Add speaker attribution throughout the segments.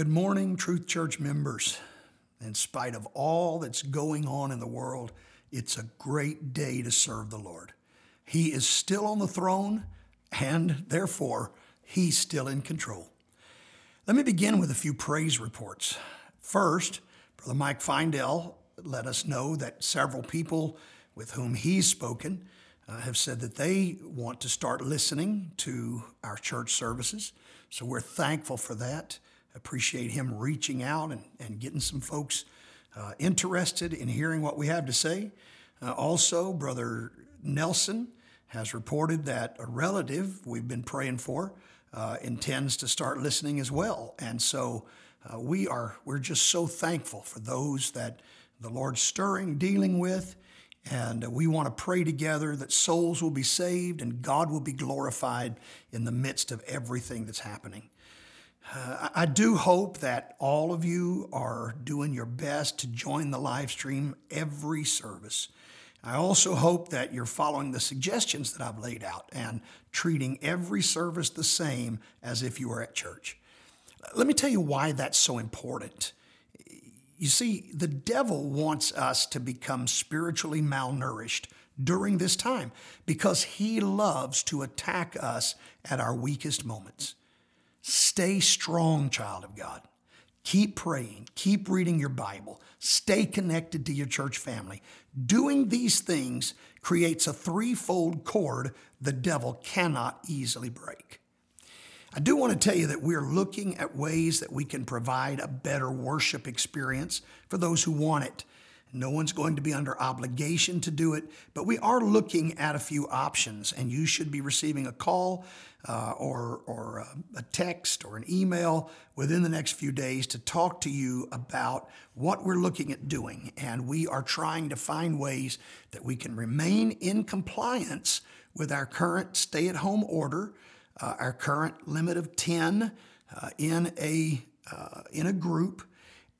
Speaker 1: Good morning, Truth Church members. In spite of all that's going on in the world, it's a great day to serve the Lord. He is still on the throne, and therefore, He's still in control. Let me begin with a few praise reports. First, Brother Mike Findell let us know that several people with whom he's spoken uh, have said that they want to start listening to our church services. So we're thankful for that. Appreciate him reaching out and, and getting some folks uh, interested in hearing what we have to say. Uh, also, Brother Nelson has reported that a relative we've been praying for uh, intends to start listening as well. And so uh, we are we're just so thankful for those that the Lord's stirring, dealing with, and we want to pray together that souls will be saved and God will be glorified in the midst of everything that's happening. Uh, I do hope that all of you are doing your best to join the live stream every service. I also hope that you're following the suggestions that I've laid out and treating every service the same as if you were at church. Let me tell you why that's so important. You see, the devil wants us to become spiritually malnourished during this time because he loves to attack us at our weakest moments. Stay strong, child of God. Keep praying, keep reading your Bible, stay connected to your church family. Doing these things creates a threefold cord the devil cannot easily break. I do want to tell you that we're looking at ways that we can provide a better worship experience for those who want it. No one's going to be under obligation to do it, but we are looking at a few options, and you should be receiving a call uh, or, or a, a text or an email within the next few days to talk to you about what we're looking at doing. And we are trying to find ways that we can remain in compliance with our current stay at home order uh, our current limit of 10 uh, in, a, uh, in a group,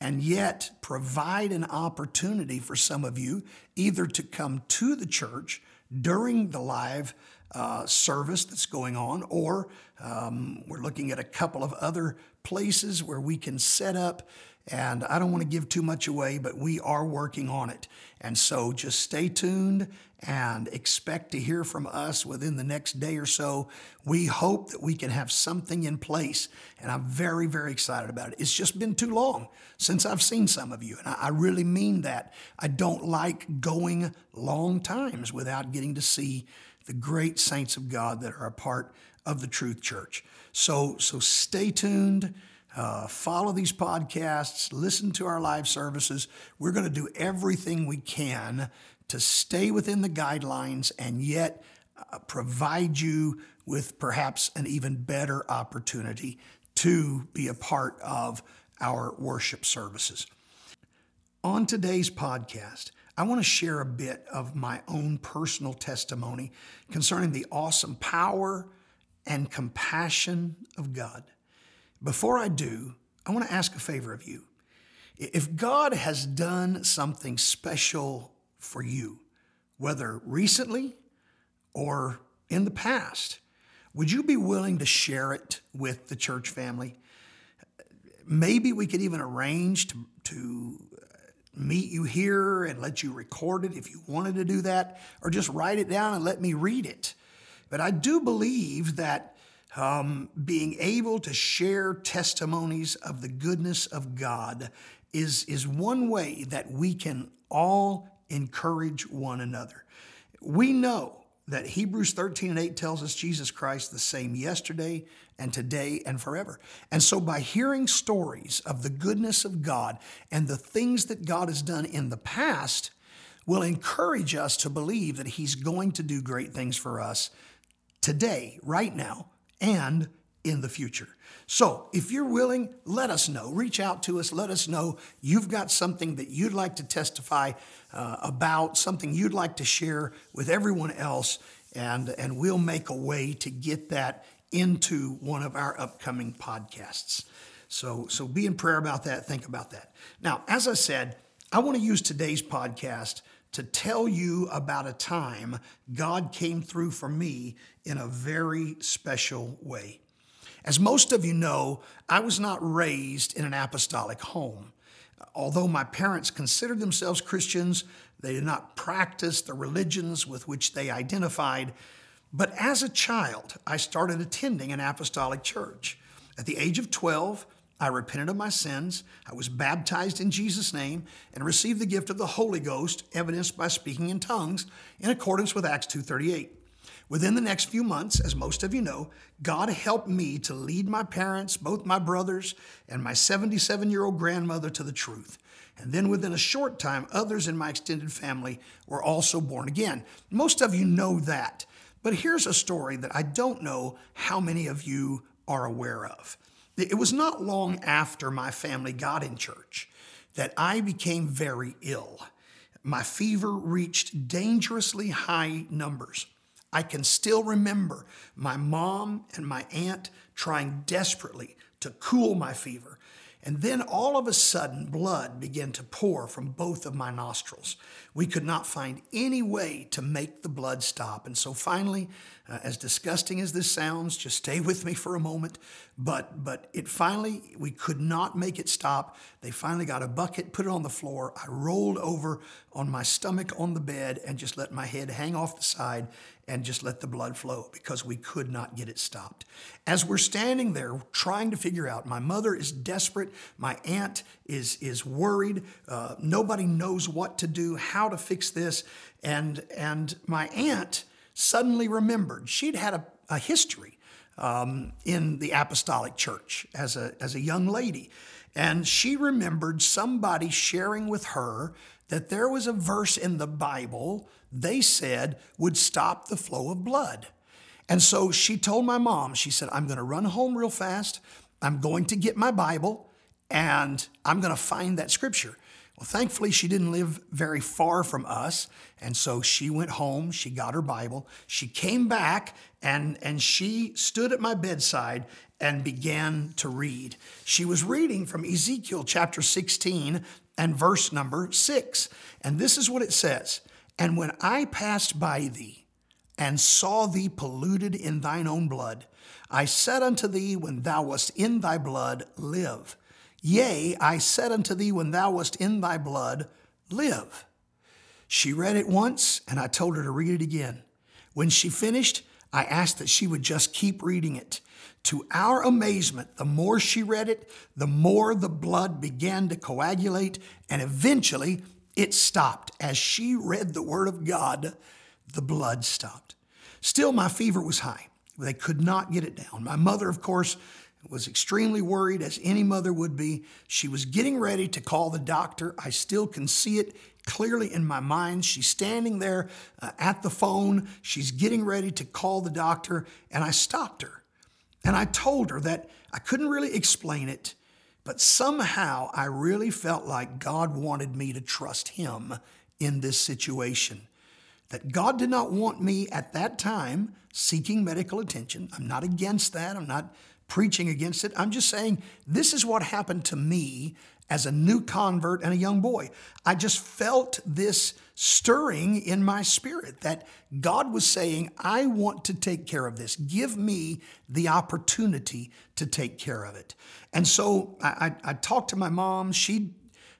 Speaker 1: and yet provide an opportunity for some of you either to come to the church during the live uh, service that's going on, or um, we're looking at a couple of other places where we can set up and I don't want to give too much away, but we are working on it. And so just stay tuned and expect to hear from us within the next day or so. We hope that we can have something in place. And I'm very, very excited about it. It's just been too long since I've seen some of you. And I really mean that. I don't like going long times without getting to see the great saints of God that are a part of the Truth Church. So, so stay tuned. Uh, follow these podcasts, listen to our live services. We're going to do everything we can to stay within the guidelines and yet uh, provide you with perhaps an even better opportunity to be a part of our worship services. On today's podcast, I want to share a bit of my own personal testimony concerning the awesome power and compassion of God. Before I do, I want to ask a favor of you. If God has done something special for you, whether recently or in the past, would you be willing to share it with the church family? Maybe we could even arrange to, to meet you here and let you record it if you wanted to do that, or just write it down and let me read it. But I do believe that um, being able to share testimonies of the goodness of God is, is one way that we can all encourage one another. We know that Hebrews 13 and 8 tells us Jesus Christ the same yesterday and today and forever. And so by hearing stories of the goodness of God and the things that God has done in the past will encourage us to believe that He's going to do great things for us today, right now, and in the future. So, if you're willing, let us know. Reach out to us. Let us know you've got something that you'd like to testify uh, about, something you'd like to share with everyone else, and, and we'll make a way to get that into one of our upcoming podcasts. So, so be in prayer about that. Think about that. Now, as I said, I want to use today's podcast to tell you about a time God came through for me in a very special way. As most of you know, I was not raised in an apostolic home. Although my parents considered themselves Christians, they did not practice the religions with which they identified. But as a child, I started attending an apostolic church. At the age of 12, I repented of my sins. I was baptized in Jesus' name and received the gift of the Holy Ghost, evidenced by speaking in tongues, in accordance with Acts 2:38. Within the next few months, as most of you know, God helped me to lead my parents, both my brothers and my 77 year old grandmother, to the truth. And then within a short time, others in my extended family were also born again. Most of you know that. But here's a story that I don't know how many of you are aware of. It was not long after my family got in church that I became very ill. My fever reached dangerously high numbers. I can still remember my mom and my aunt trying desperately to cool my fever. And then all of a sudden, blood began to pour from both of my nostrils. We could not find any way to make the blood stop. And so finally, uh, as disgusting as this sounds, just stay with me for a moment. But, but it finally, we could not make it stop. They finally got a bucket, put it on the floor. I rolled over on my stomach on the bed and just let my head hang off the side and just let the blood flow because we could not get it stopped. As we're standing there trying to figure out, my mother is desperate, my aunt is, is worried, uh, nobody knows what to do, how to fix this. And, and my aunt suddenly remembered she'd had a, a history um, in the apostolic church as a, as a young lady. And she remembered somebody sharing with her that there was a verse in the Bible they said would stop the flow of blood. And so she told my mom, she said, I'm going to run home real fast. I'm going to get my Bible and I'm going to find that scripture. Well, thankfully, she didn't live very far from us. And so she went home, she got her Bible, she came back, and, and she stood at my bedside and began to read. She was reading from Ezekiel chapter 16 and verse number 6. And this is what it says And when I passed by thee and saw thee polluted in thine own blood, I said unto thee, When thou wast in thy blood, live. Yea, I said unto thee, when thou wast in thy blood, live. She read it once, and I told her to read it again. When she finished, I asked that she would just keep reading it. To our amazement, the more she read it, the more the blood began to coagulate, and eventually it stopped. As she read the Word of God, the blood stopped. Still, my fever was high. They could not get it down. My mother, of course, was extremely worried, as any mother would be. She was getting ready to call the doctor. I still can see it clearly in my mind. She's standing there uh, at the phone. She's getting ready to call the doctor, and I stopped her. And I told her that I couldn't really explain it, but somehow I really felt like God wanted me to trust Him in this situation. That God did not want me at that time seeking medical attention. I'm not against that. I'm not preaching against it. I'm just saying this is what happened to me as a new convert and a young boy. I just felt this stirring in my spirit that God was saying, I want to take care of this. Give me the opportunity to take care of it. And so I, I, I talked to my mom. She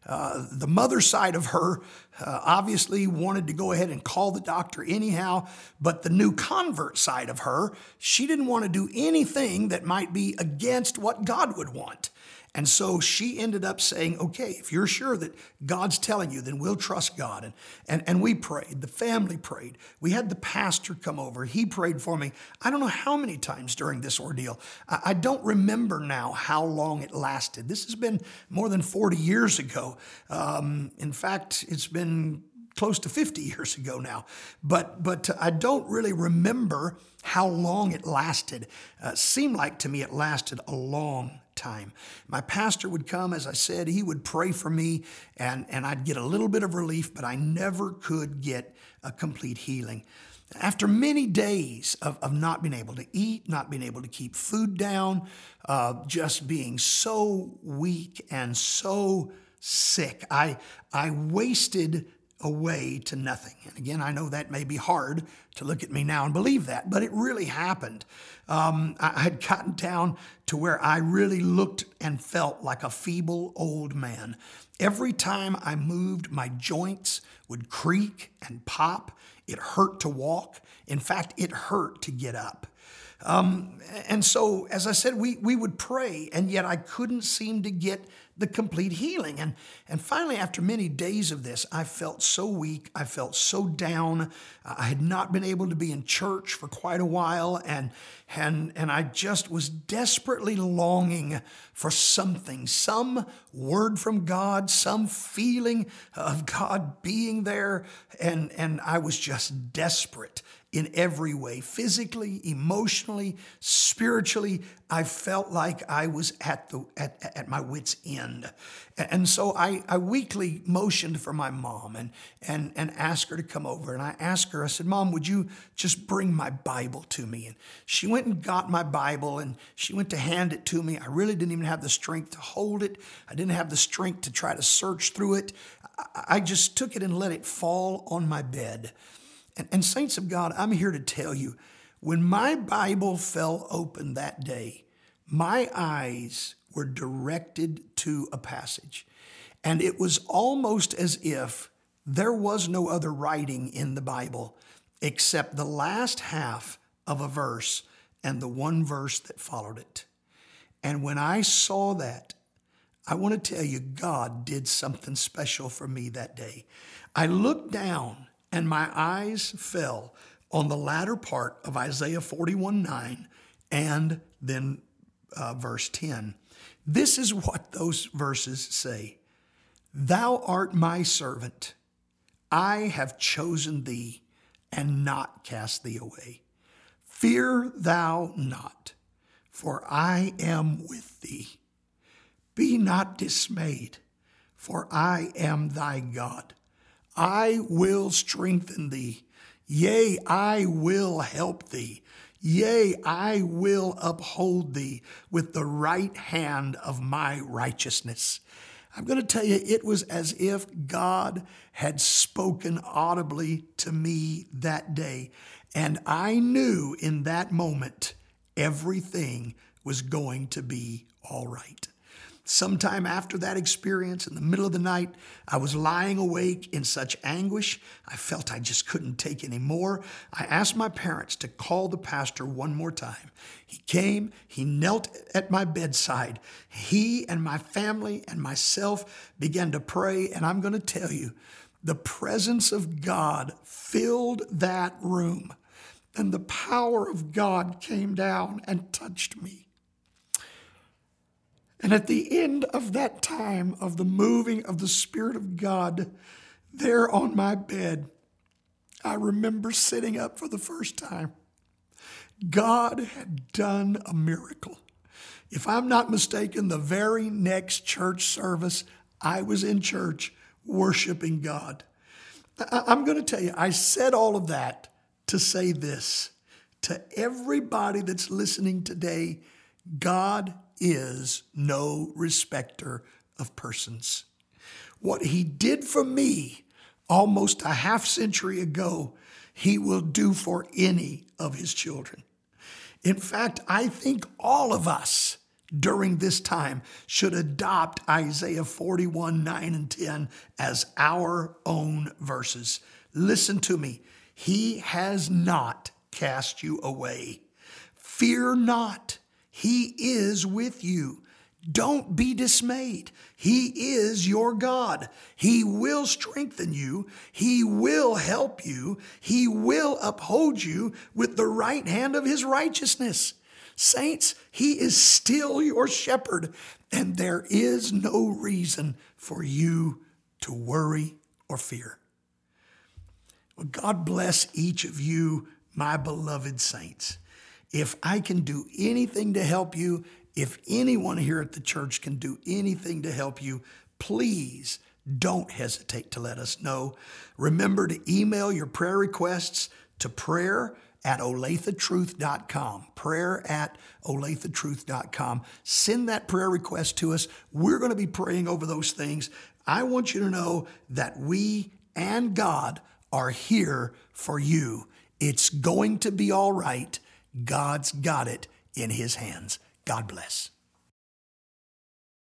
Speaker 1: uh, the mother side of her uh, obviously wanted to go ahead and call the doctor anyhow, but the new convert side of her, she didn't want to do anything that might be against what God would want. And so she ended up saying, okay, if you're sure that God's telling you, then we'll trust God. And, and, and we prayed. The family prayed. We had the pastor come over. He prayed for me. I don't know how many times during this ordeal. I, I don't remember now how long it lasted. This has been more than 40 years ago. Um, in fact, it's been close to 50 years ago now. But, but I don't really remember how long it lasted. Uh, seemed like to me it lasted a long time. My pastor would come, as I said, he would pray for me, and, and I'd get a little bit of relief, but I never could get a complete healing. After many days of, of not being able to eat, not being able to keep food down, uh, just being so weak and so sick, I, I wasted away to nothing. And again, I know that may be hard to look at me now and believe that, but it really happened. Um, I had gotten down to where I really looked and felt like a feeble old man. Every time I moved, my joints would creak and pop. It hurt to walk. In fact, it hurt to get up. Um, and so, as I said, we, we would pray, and yet I couldn't seem to get the complete healing. And, and finally, after many days of this, I felt so weak. I felt so down. I had not been able to be in church for quite a while, and, and, and I just was desperately longing for something, some word from God, some feeling of God being there. And, and I was just desperate in every way physically, emotionally, spiritually. I felt like I was at, the, at, at my wits' end. And so I, I weakly motioned for my mom and, and, and asked her to come over. And I asked her, I said, Mom, would you just bring my Bible to me? And she went and got my Bible and she went to hand it to me. I really didn't even have the strength to hold it, I didn't have the strength to try to search through it. I just took it and let it fall on my bed. And, and saints of God, I'm here to tell you when my Bible fell open that day, my eyes were directed to a passage. And it was almost as if there was no other writing in the Bible except the last half of a verse and the one verse that followed it. And when I saw that, I want to tell you, God did something special for me that day. I looked down and my eyes fell on the latter part of Isaiah 41 9 and then uh, verse 10. This is what those verses say Thou art my servant. I have chosen thee and not cast thee away. Fear thou not, for I am with thee. Be not dismayed, for I am thy God. I will strengthen thee. Yea, I will help thee. Yea, I will uphold thee with the right hand of my righteousness. I'm going to tell you, it was as if God had spoken audibly to me that day. And I knew in that moment everything was going to be all right. Sometime after that experience, in the middle of the night, I was lying awake in such anguish. I felt I just couldn't take any more. I asked my parents to call the pastor one more time. He came, he knelt at my bedside. He and my family and myself began to pray. And I'm going to tell you, the presence of God filled that room, and the power of God came down and touched me. And at the end of that time of the moving of the Spirit of God, there on my bed, I remember sitting up for the first time. God had done a miracle. If I'm not mistaken, the very next church service, I was in church worshiping God. I'm going to tell you, I said all of that to say this to everybody that's listening today God is no respecter of persons. What he did for me almost a half century ago, he will do for any of his children. In fact, I think all of us during this time should adopt Isaiah 41, 9, and 10 as our own verses. Listen to me. He has not cast you away. Fear not. He is with you. Don't be dismayed. He is your God. He will strengthen you. He will help you. He will uphold you with the right hand of his righteousness. Saints, he is still your shepherd, and there is no reason for you to worry or fear. Well, God bless each of you, my beloved saints. If I can do anything to help you, if anyone here at the church can do anything to help you, please don't hesitate to let us know. Remember to email your prayer requests to prayer at olathetruth.com. Prayer at olathetruth.com. Send that prayer request to us. We're going to be praying over those things. I want you to know that we and God are here for you. It's going to be all right. God's got it in his hands. God bless.